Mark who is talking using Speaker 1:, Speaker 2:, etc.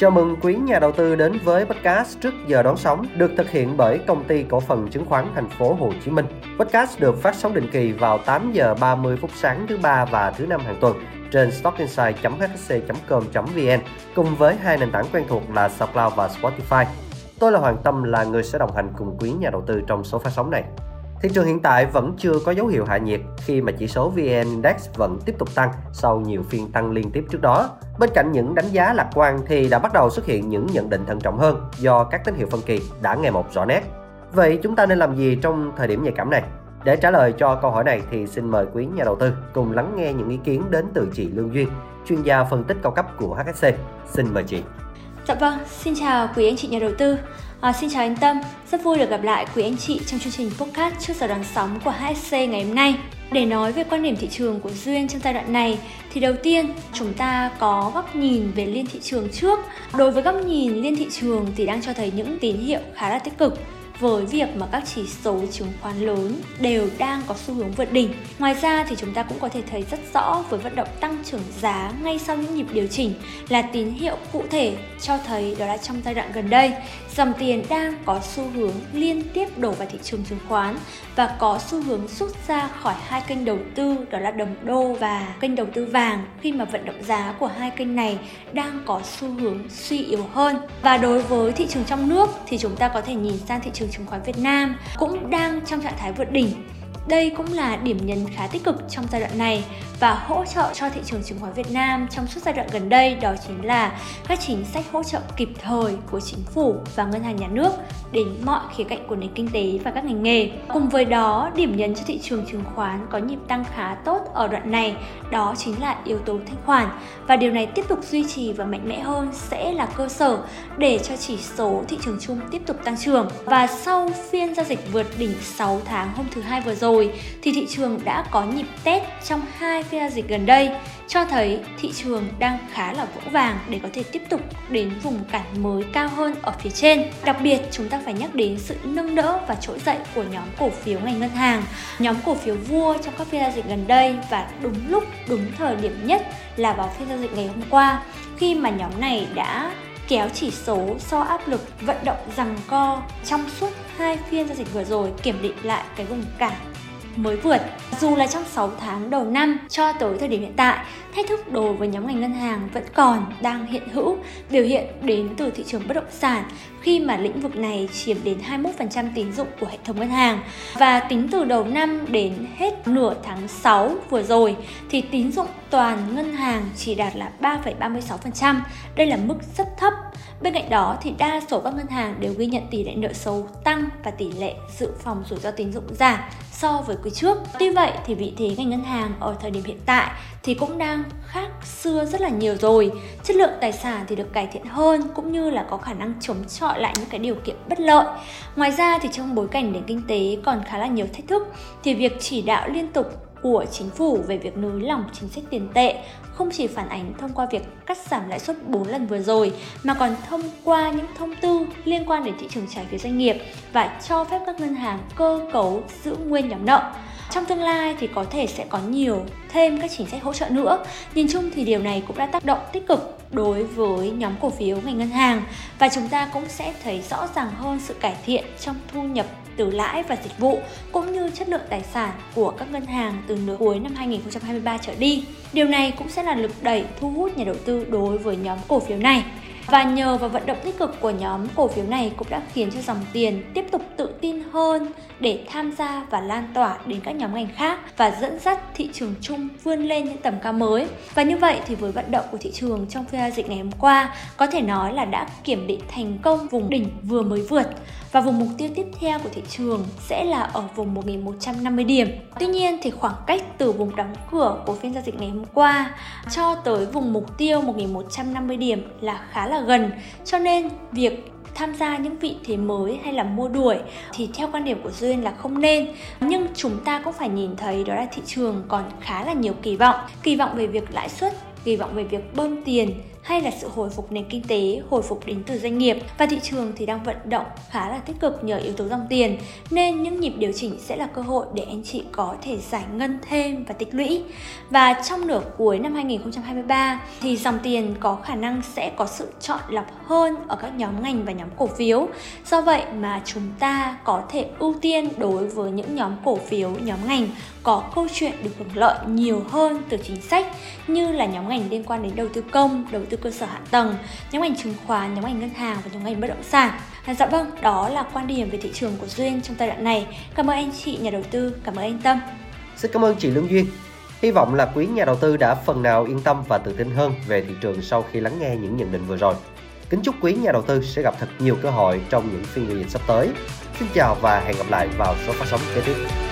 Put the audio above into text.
Speaker 1: Chào mừng quý nhà đầu tư đến với podcast trước giờ đón sóng, được thực hiện bởi công ty cổ phần chứng khoán thành phố Hồ Chí Minh. Podcast được phát sóng định kỳ vào 8 giờ 30 phút sáng thứ ba và thứ năm hàng tuần trên stockinsight.hsc.com.vn cùng với hai nền tảng quen thuộc là SoundCloud và Spotify. Tôi là Hoàng Tâm, là người sẽ đồng hành cùng quý nhà đầu tư trong số phát sóng này. Thị trường hiện tại vẫn chưa có dấu hiệu hạ nhiệt khi mà chỉ số VN Index vẫn tiếp tục tăng sau nhiều phiên tăng liên tiếp trước đó. Bên cạnh những đánh giá lạc quan thì đã bắt đầu xuất hiện những nhận định thận trọng hơn do các tín hiệu phân kỳ đã ngày một rõ nét. Vậy chúng ta nên làm gì trong thời điểm nhạy cảm này? Để trả lời cho câu hỏi này thì xin mời quý nhà đầu tư cùng lắng nghe những ý kiến đến từ chị Lương Duyên, chuyên gia phân tích cao cấp của HSC. Xin mời chị.
Speaker 2: Dạ vâng, xin chào quý anh chị nhà đầu tư. À, xin chào anh Tâm, rất vui được gặp lại quý anh chị trong chương trình podcast trước giờ đón sóng của HSC ngày hôm nay. Để nói về quan điểm thị trường của Duyên trong giai đoạn này thì đầu tiên chúng ta có góc nhìn về liên thị trường trước. Đối với góc nhìn liên thị trường thì đang cho thấy những tín hiệu khá là tích cực với việc mà các chỉ số chứng khoán lớn đều đang có xu hướng vượt đỉnh. Ngoài ra thì chúng ta cũng có thể thấy rất rõ với vận động tăng trưởng giá ngay sau những nhịp điều chỉnh là tín hiệu cụ thể cho thấy đó là trong giai đoạn gần đây, dòng tiền đang có xu hướng liên tiếp đổ vào thị trường chứng khoán và có xu hướng rút ra khỏi hai kênh đầu tư đó là đồng đô và kênh đầu tư vàng khi mà vận động giá của hai kênh này đang có xu hướng suy yếu hơn. Và đối với thị trường trong nước thì chúng ta có thể nhìn sang thị trường chứng khoán Việt Nam cũng đang trong trạng thái vượt đỉnh. Đây cũng là điểm nhấn khá tích cực trong giai đoạn này và hỗ trợ cho thị trường chứng khoán Việt Nam trong suốt giai đoạn gần đây đó chính là các chính sách hỗ trợ kịp thời của chính phủ và ngân hàng nhà nước đến mọi khía cạnh của nền kinh tế và các ngành nghề. Cùng với đó, điểm nhấn cho thị trường chứng khoán có nhịp tăng khá tốt ở đoạn này đó chính là yếu tố thanh khoản và điều này tiếp tục duy trì và mạnh mẽ hơn sẽ là cơ sở để cho chỉ số thị trường chung tiếp tục tăng trưởng. Và sau phiên giao dịch vượt đỉnh 6 tháng hôm thứ hai vừa rồi thì thị trường đã có nhịp test trong hai phiên giao dịch gần đây cho thấy thị trường đang khá là vững vàng để có thể tiếp tục đến vùng cản mới cao hơn ở phía trên. Đặc biệt chúng ta phải nhắc đến sự nâng đỡ và trỗi dậy của nhóm cổ phiếu ngành ngân hàng, nhóm cổ phiếu vua trong các phiên giao dịch gần đây và đúng lúc, đúng thời điểm nhất là vào phiên giao dịch ngày hôm qua khi mà nhóm này đã kéo chỉ số so áp lực vận động rằng co trong suốt hai phiên giao dịch vừa rồi kiểm định lại cái vùng cản mới vượt. Dù là trong 6 tháng đầu năm cho tới thời điểm hiện tại, thách thức đối với nhóm ngành ngân hàng vẫn còn đang hiện hữu, biểu hiện đến từ thị trường bất động sản khi mà lĩnh vực này chiếm đến 21% tín dụng của hệ thống ngân hàng. Và tính từ đầu năm đến hết nửa tháng 6 vừa rồi thì tín dụng toàn ngân hàng chỉ đạt là 3,36%. Đây là mức rất thấp Bên cạnh đó thì đa số các ngân hàng đều ghi nhận tỷ lệ nợ xấu tăng và tỷ lệ dự phòng rủi ro tín dụng giảm so với quý trước. Tuy vậy thì vị thế ngành ngân hàng ở thời điểm hiện tại thì cũng đang khác xưa rất là nhiều rồi. Chất lượng tài sản thì được cải thiện hơn, cũng như là có khả năng chống chọi lại những cái điều kiện bất lợi. Ngoài ra thì trong bối cảnh nền kinh tế còn khá là nhiều thách thức, thì việc chỉ đạo liên tục của chính phủ về việc nới lỏng chính sách tiền tệ không chỉ phản ánh thông qua việc cắt giảm lãi suất 4 lần vừa rồi, mà còn thông qua những thông tư liên quan đến thị trường trái phiếu doanh nghiệp và cho phép các ngân hàng cơ cấu giữ nguyên nhóm nợ. Trong tương lai thì có thể sẽ có nhiều, thêm các chính sách hỗ trợ nữa. Nhìn chung thì điều này cũng đã tác động tích cực đối với nhóm cổ phiếu ngành ngân hàng và chúng ta cũng sẽ thấy rõ ràng hơn sự cải thiện trong thu nhập từ lãi và dịch vụ, cũng như chất lượng tài sản của các ngân hàng từ nửa cuối năm 2023 trở đi. Điều này cũng sẽ là lực đẩy thu hút nhà đầu tư đối với nhóm cổ phiếu này. Và nhờ vào vận động tích cực của nhóm cổ phiếu này cũng đã khiến cho dòng tiền tiếp tục tự tin hơn để tham gia và lan tỏa đến các nhóm ngành khác và dẫn dắt thị trường chung vươn lên những tầm cao mới. Và như vậy thì với vận động của thị trường trong phiên giao dịch ngày hôm qua, có thể nói là đã kiểm định thành công vùng đỉnh vừa mới vượt và vùng mục tiêu tiếp theo của thị trường sẽ là ở vùng 1150 điểm. Tuy nhiên thì khoảng cách từ vùng đóng cửa của phiên giao dịch ngày hôm qua cho tới vùng mục tiêu 1150 điểm là khá là gần. Cho nên việc tham gia những vị thế mới hay là mua đuổi thì theo quan điểm của duyên là không nên. Nhưng chúng ta cũng phải nhìn thấy đó là thị trường còn khá là nhiều kỳ vọng. Kỳ vọng về việc lãi suất, kỳ vọng về việc bơm tiền hay là sự hồi phục nền kinh tế, hồi phục đến từ doanh nghiệp và thị trường thì đang vận động khá là tích cực nhờ yếu tố dòng tiền nên những nhịp điều chỉnh sẽ là cơ hội để anh chị có thể giải ngân thêm và tích lũy. Và trong nửa cuối năm 2023 thì dòng tiền có khả năng sẽ có sự chọn lọc hơn ở các nhóm ngành và nhóm cổ phiếu. Do vậy mà chúng ta có thể ưu tiên đối với những nhóm cổ phiếu, nhóm ngành có câu chuyện được hưởng lợi nhiều hơn từ chính sách như là nhóm ngành liên quan đến đầu tư công, đầu tư cơ sở hạ tầng, nhóm ngành chứng khoán, nhóm ngành ngân hàng và nhóm ngành bất động sản. À, dạ vâng, đó là quan điểm về thị trường của Duyên trong giai đoạn này. Cảm ơn anh chị nhà đầu tư, cảm ơn anh Tâm.
Speaker 1: Xin cảm ơn chị Lương Duyên. Hy vọng là quý nhà đầu tư đã phần nào yên tâm và tự tin hơn về thị trường sau khi lắng nghe những nhận định vừa rồi. Kính chúc quý nhà đầu tư sẽ gặp thật nhiều cơ hội trong những phiên giao dịch sắp tới. Xin chào và hẹn gặp lại vào số phát sóng kế tiếp.